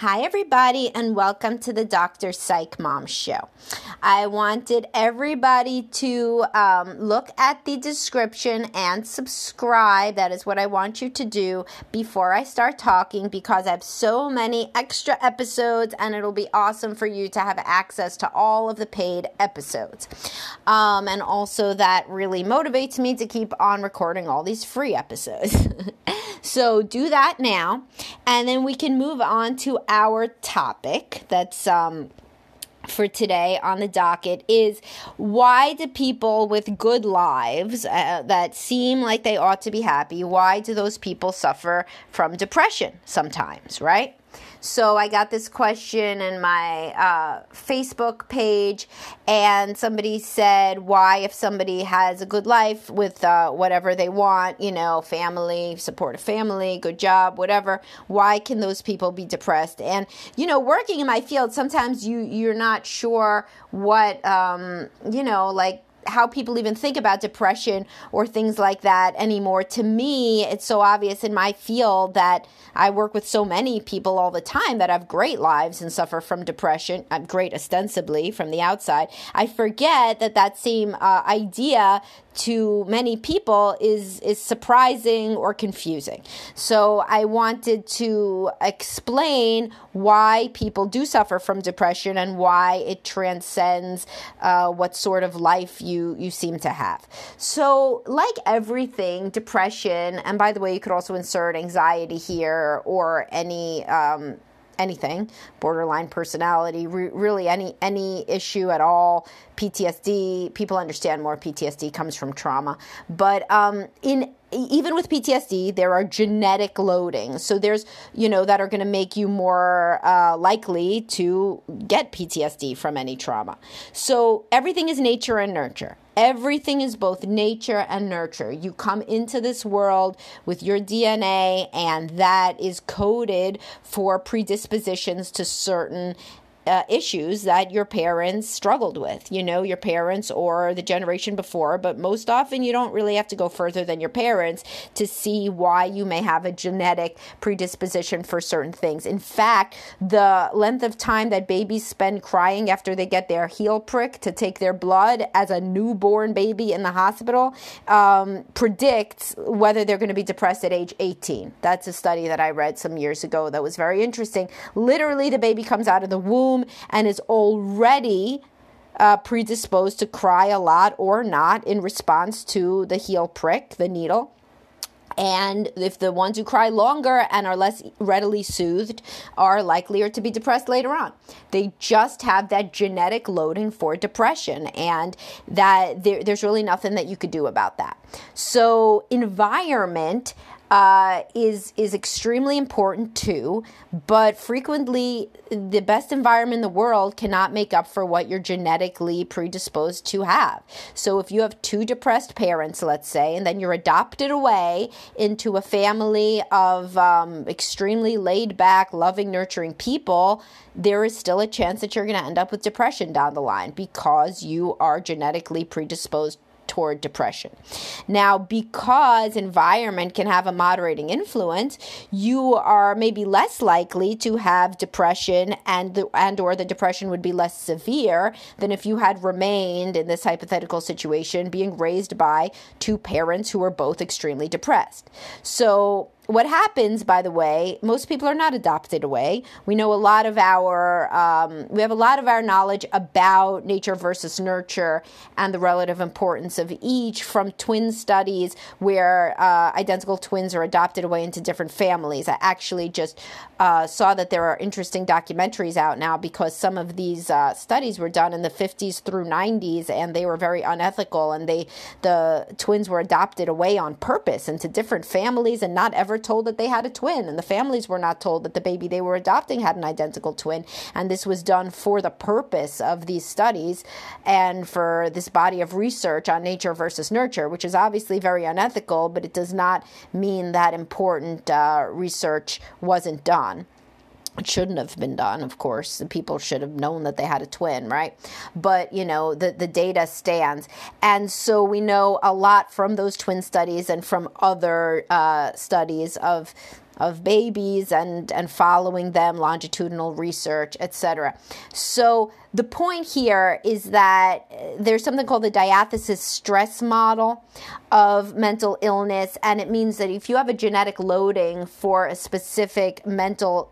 Hi, everybody, and welcome to the Dr. Psych Mom Show. I wanted everybody to um, look at the description and subscribe. That is what I want you to do before I start talking because I have so many extra episodes, and it'll be awesome for you to have access to all of the paid episodes. Um, and also, that really motivates me to keep on recording all these free episodes. so, do that now, and then we can move on to our topic that's um, for today on the docket is why do people with good lives uh, that seem like they ought to be happy why do those people suffer from depression sometimes right so I got this question in my uh, Facebook page, and somebody said, "Why, if somebody has a good life with uh, whatever they want, you know, family, support a family, good job, whatever, why can those people be depressed?" And you know, working in my field, sometimes you you're not sure what um, you know, like how people even think about depression or things like that anymore. To me, it's so obvious in my field that I work with so many people all the time that have great lives and suffer from depression. I'm great ostensibly from the outside. I forget that that same uh, idea to many people is is surprising or confusing. So I wanted to explain why people do suffer from depression and why it transcends uh, what sort of life you you seem to have. So like everything, depression, and by the way, you could also insert anxiety here or any um, anything borderline personality re- really any any issue at all ptsd people understand more ptsd comes from trauma but um, in even with PTSD, there are genetic loadings. So there's, you know, that are going to make you more uh, likely to get PTSD from any trauma. So everything is nature and nurture. Everything is both nature and nurture. You come into this world with your DNA, and that is coded for predispositions to certain uh, issues that your parents struggled with, you know, your parents or the generation before. But most often, you don't really have to go further than your parents to see why you may have a genetic predisposition for certain things. In fact, the length of time that babies spend crying after they get their heel prick to take their blood as a newborn baby in the hospital um, predicts whether they're going to be depressed at age 18. That's a study that I read some years ago that was very interesting. Literally, the baby comes out of the womb and is already uh, predisposed to cry a lot or not in response to the heel prick, the needle. And if the ones who cry longer and are less readily soothed are likelier to be depressed later on. They just have that genetic loading for depression, and that there, there's really nothing that you could do about that. So, environment uh, is is extremely important too. But frequently, the best environment in the world cannot make up for what you're genetically predisposed to have. So if you have two depressed parents, let's say, and then you're adopted away into a family of um, extremely laid back, loving, nurturing people, there is still a chance that you're going to end up with depression down the line because you are genetically predisposed toward depression. Now, because environment can have a moderating influence, you are maybe less likely to have depression and the, and or the depression would be less severe than if you had remained in this hypothetical situation being raised by two parents who are both extremely depressed. So, what happens, by the way, most people are not adopted away. We know a lot of our, um, we have a lot of our knowledge about nature versus nurture and the relative importance of each from twin studies where uh, identical twins are adopted away into different families. I actually just uh, saw that there are interesting documentaries out now because some of these uh, studies were done in the 50s through 90s and they were very unethical and they, the twins were adopted away on purpose into different families and not ever told that they had a twin, and the families were not told that the baby they were adopting had an identical twin. And this was done for the purpose of these studies and for this body of research on nature versus nurture, which is obviously very unethical, but it does not mean that important uh, research wasn't done. It shouldn't have been done, of course. The people should have known that they had a twin, right? But, you know, the, the data stands. And so we know a lot from those twin studies and from other uh, studies of of babies and and following them longitudinal research etc so the point here is that there's something called the diathesis stress model of mental illness and it means that if you have a genetic loading for a specific mental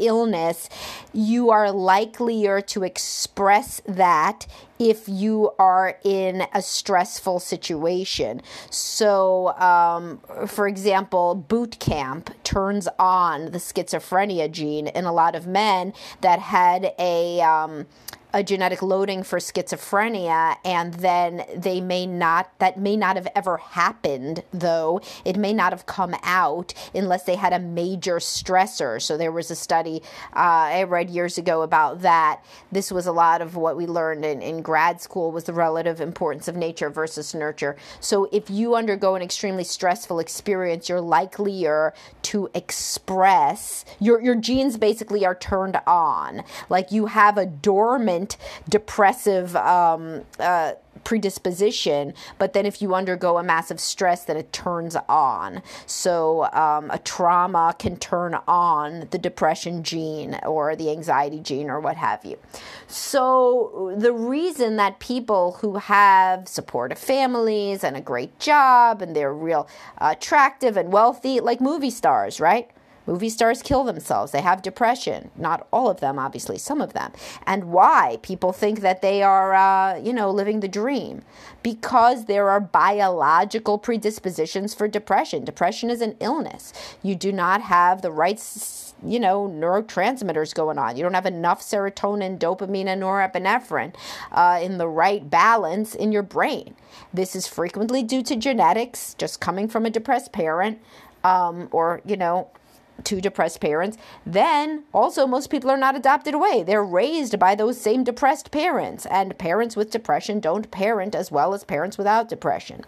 illness, you are likelier to express that if you are in a stressful situation. So, um, for example, boot camp turns on the schizophrenia gene in a lot of men that had a. Um, a genetic loading for schizophrenia and then they may not that may not have ever happened though. It may not have come out unless they had a major stressor. So there was a study uh, i read years ago about that. This was a lot of what we learned in, in grad school was the relative importance of nature versus nurture. So if you undergo an extremely stressful experience you're likelier to express your your genes basically are turned on. Like you have a dormant depressive um, uh, predisposition, but then if you undergo a massive stress, then it turns on. So um, a trauma can turn on the depression gene or the anxiety gene or what have you. So the reason that people who have supportive families and a great job and they're real uh, attractive and wealthy, like movie stars, right? Movie stars kill themselves. They have depression. Not all of them, obviously, some of them. And why? People think that they are, uh, you know, living the dream. Because there are biological predispositions for depression. Depression is an illness. You do not have the right you know, neurotransmitters going on. You don't have enough serotonin, dopamine, and norepinephrine uh, in the right balance in your brain. This is frequently due to genetics, just coming from a depressed parent, um, or, you know, two depressed parents, then also most people are not adopted away. They're raised by those same depressed parents. And parents with depression don't parent as well as parents without depression.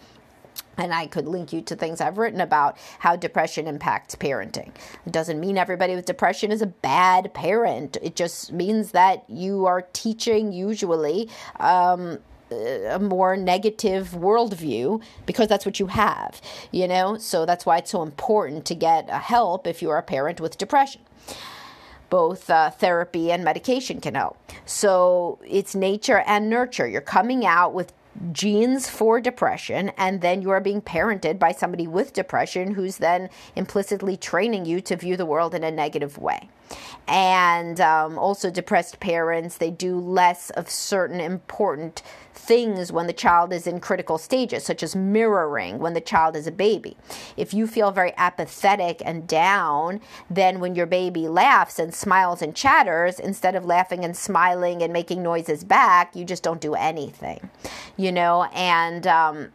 And I could link you to things I've written about how depression impacts parenting. It doesn't mean everybody with depression is a bad parent. It just means that you are teaching, usually, um, a more negative worldview because that's what you have, you know? So that's why it's so important to get help if you're a parent with depression. Both uh, therapy and medication can help. So it's nature and nurture. You're coming out with genes for depression, and then you are being parented by somebody with depression who's then implicitly training you to view the world in a negative way. And um, also, depressed parents, they do less of certain important things when the child is in critical stages, such as mirroring when the child is a baby. If you feel very apathetic and down, then when your baby laughs and smiles and chatters, instead of laughing and smiling and making noises back, you just don't do anything, you know? And, um,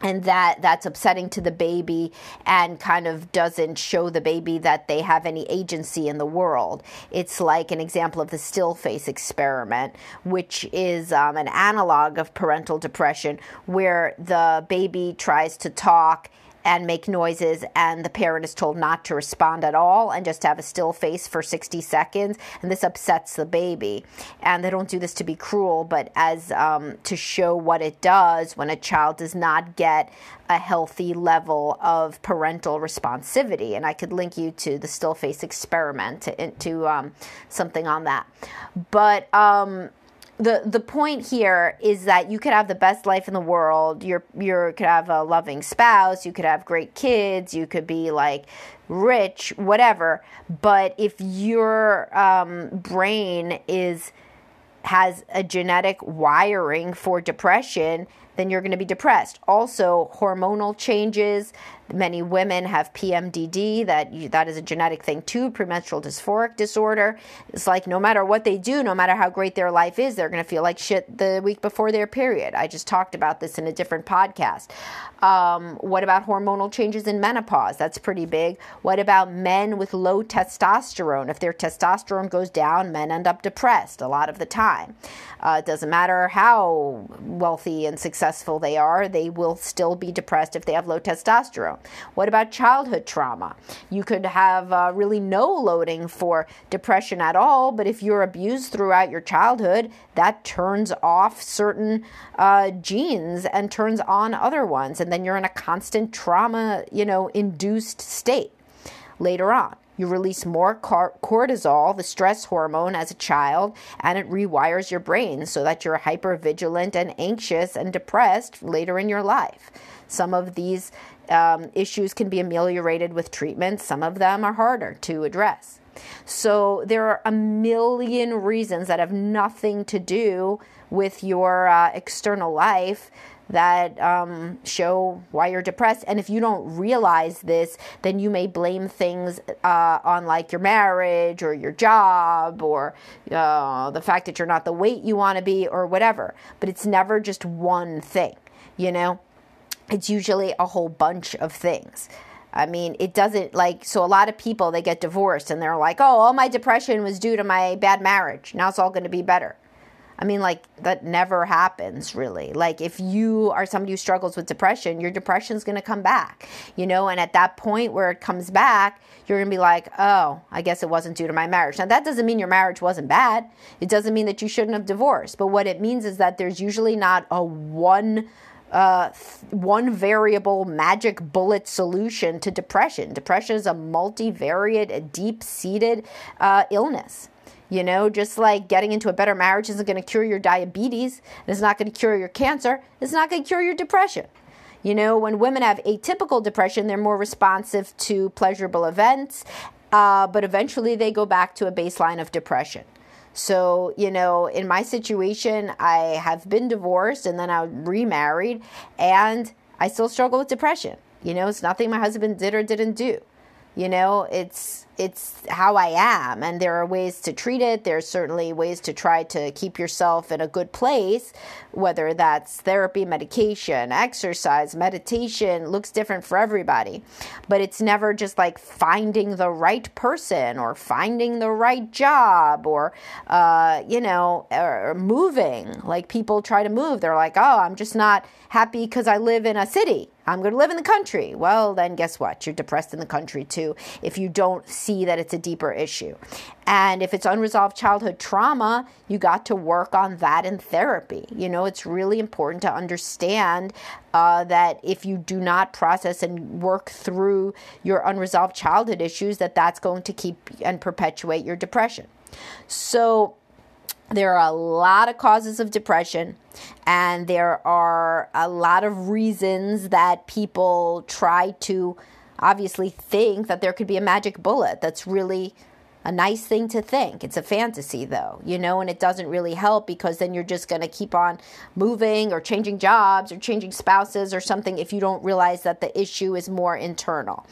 and that that's upsetting to the baby and kind of doesn't show the baby that they have any agency in the world. It's like an example of the still face experiment which is um, an analog of parental depression where the baby tries to talk and make noises, and the parent is told not to respond at all and just have a still face for 60 seconds. And this upsets the baby. And they don't do this to be cruel, but as um, to show what it does when a child does not get a healthy level of parental responsivity. And I could link you to the still face experiment to, to um, something on that. But um, the the point here is that you could have the best life in the world. You're you could have a loving spouse. You could have great kids. You could be like rich, whatever. But if your um, brain is has a genetic wiring for depression, then you're going to be depressed. Also, hormonal changes. Many women have PMDD. That that is a genetic thing too. Premenstrual dysphoric disorder. It's like no matter what they do, no matter how great their life is, they're going to feel like shit the week before their period. I just talked about this in a different podcast. Um, what about hormonal changes in menopause? That's pretty big. What about men with low testosterone? If their testosterone goes down, men end up depressed a lot of the time. Uh, it doesn't matter how wealthy and successful they are, they will still be depressed if they have low testosterone. What about childhood trauma? You could have uh, really no loading for depression at all, but if you're abused throughout your childhood, that turns off certain uh, genes and turns on other ones, and then you're in a constant trauma, you know, induced state later on. You release more cortisol, the stress hormone, as a child, and it rewires your brain so that you're hyper vigilant and anxious and depressed later in your life. Some of these um, issues can be ameliorated with treatment, some of them are harder to address. So there are a million reasons that have nothing to do with your uh, external life that um, show why you're depressed. And if you don't realize this, then you may blame things uh, on like your marriage or your job or uh, the fact that you're not the weight you want to be or whatever. But it's never just one thing, you know? It's usually a whole bunch of things. I mean, it doesn't like, so a lot of people, they get divorced and they're like, oh, all my depression was due to my bad marriage. Now it's all going to be better. I mean, like, that never happens really. Like, if you are somebody who struggles with depression, your depression is going to come back, you know, and at that point where it comes back, you're to be like, oh, I guess it wasn't due to my marriage. Now, that doesn't mean your marriage wasn't bad. It doesn't mean that you shouldn't have divorced. But what it means is that there's usually not a one uh, one variable magic bullet solution to depression. Depression is a multivariate, deep seated uh, illness. You know, just like getting into a better marriage isn't going to cure your diabetes, it's not going to cure your cancer, it's not going to cure your depression. You know, when women have atypical depression, they're more responsive to pleasurable events, uh, but eventually they go back to a baseline of depression. So, you know, in my situation, I have been divorced and then I remarried, and I still struggle with depression. You know, it's nothing my husband did or didn't do. You know, it's it's how I am, and there are ways to treat it. There's certainly ways to try to keep yourself in a good place, whether that's therapy, medication, exercise, meditation. Looks different for everybody, but it's never just like finding the right person or finding the right job or uh, you know or moving. Like people try to move, they're like, oh, I'm just not happy because I live in a city. I'm going to live in the country. Well, then guess what? You're depressed in the country too if you don't see that it's a deeper issue. And if it's unresolved childhood trauma, you got to work on that in therapy. You know, it's really important to understand uh, that if you do not process and work through your unresolved childhood issues, that that's going to keep and perpetuate your depression. So, there are a lot of causes of depression, and there are a lot of reasons that people try to obviously think that there could be a magic bullet that's really a nice thing to think. It's a fantasy, though, you know, and it doesn't really help because then you're just going to keep on moving or changing jobs or changing spouses or something if you don't realize that the issue is more internal.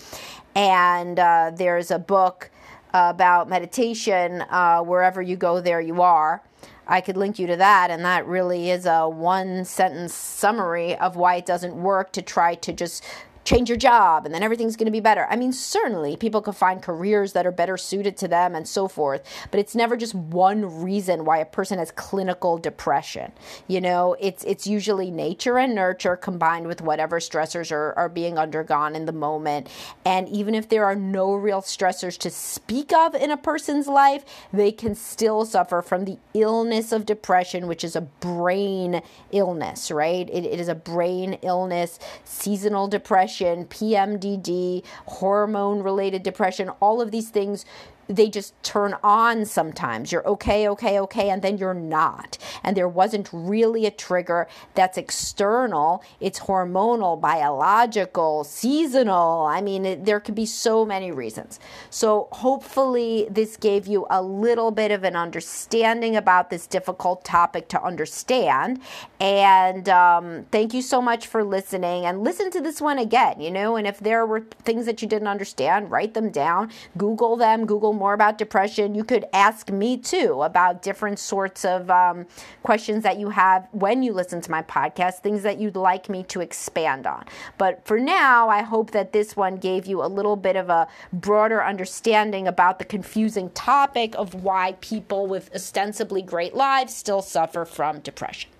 And uh, there's a book about meditation. Uh, wherever you go, there you are. I could link you to that, and that really is a one sentence summary of why it doesn't work to try to just change your job and then everything's going to be better. I mean, certainly people can find careers that are better suited to them and so forth, but it's never just one reason why a person has clinical depression. You know, it's it's usually nature and nurture combined with whatever stressors are, are being undergone in the moment. And even if there are no real stressors to speak of in a person's life, they can still suffer from the illness of depression, which is a brain illness, right? it, it is a brain illness, seasonal depression depression, PMDD, hormone related depression, all of these things they just turn on sometimes. You're okay, okay, okay, and then you're not. And there wasn't really a trigger that's external, it's hormonal, biological, seasonal. I mean, it, there could be so many reasons. So, hopefully, this gave you a little bit of an understanding about this difficult topic to understand. And um, thank you so much for listening. And listen to this one again, you know, and if there were things that you didn't understand, write them down, Google them, Google more about depression, you could ask me too about different sorts of um, questions that you have when you listen to my podcast, things that you'd like me to expand on. But for now, I hope that this one gave you a little bit of a broader understanding about the confusing topic of why people with ostensibly great lives still suffer from depression.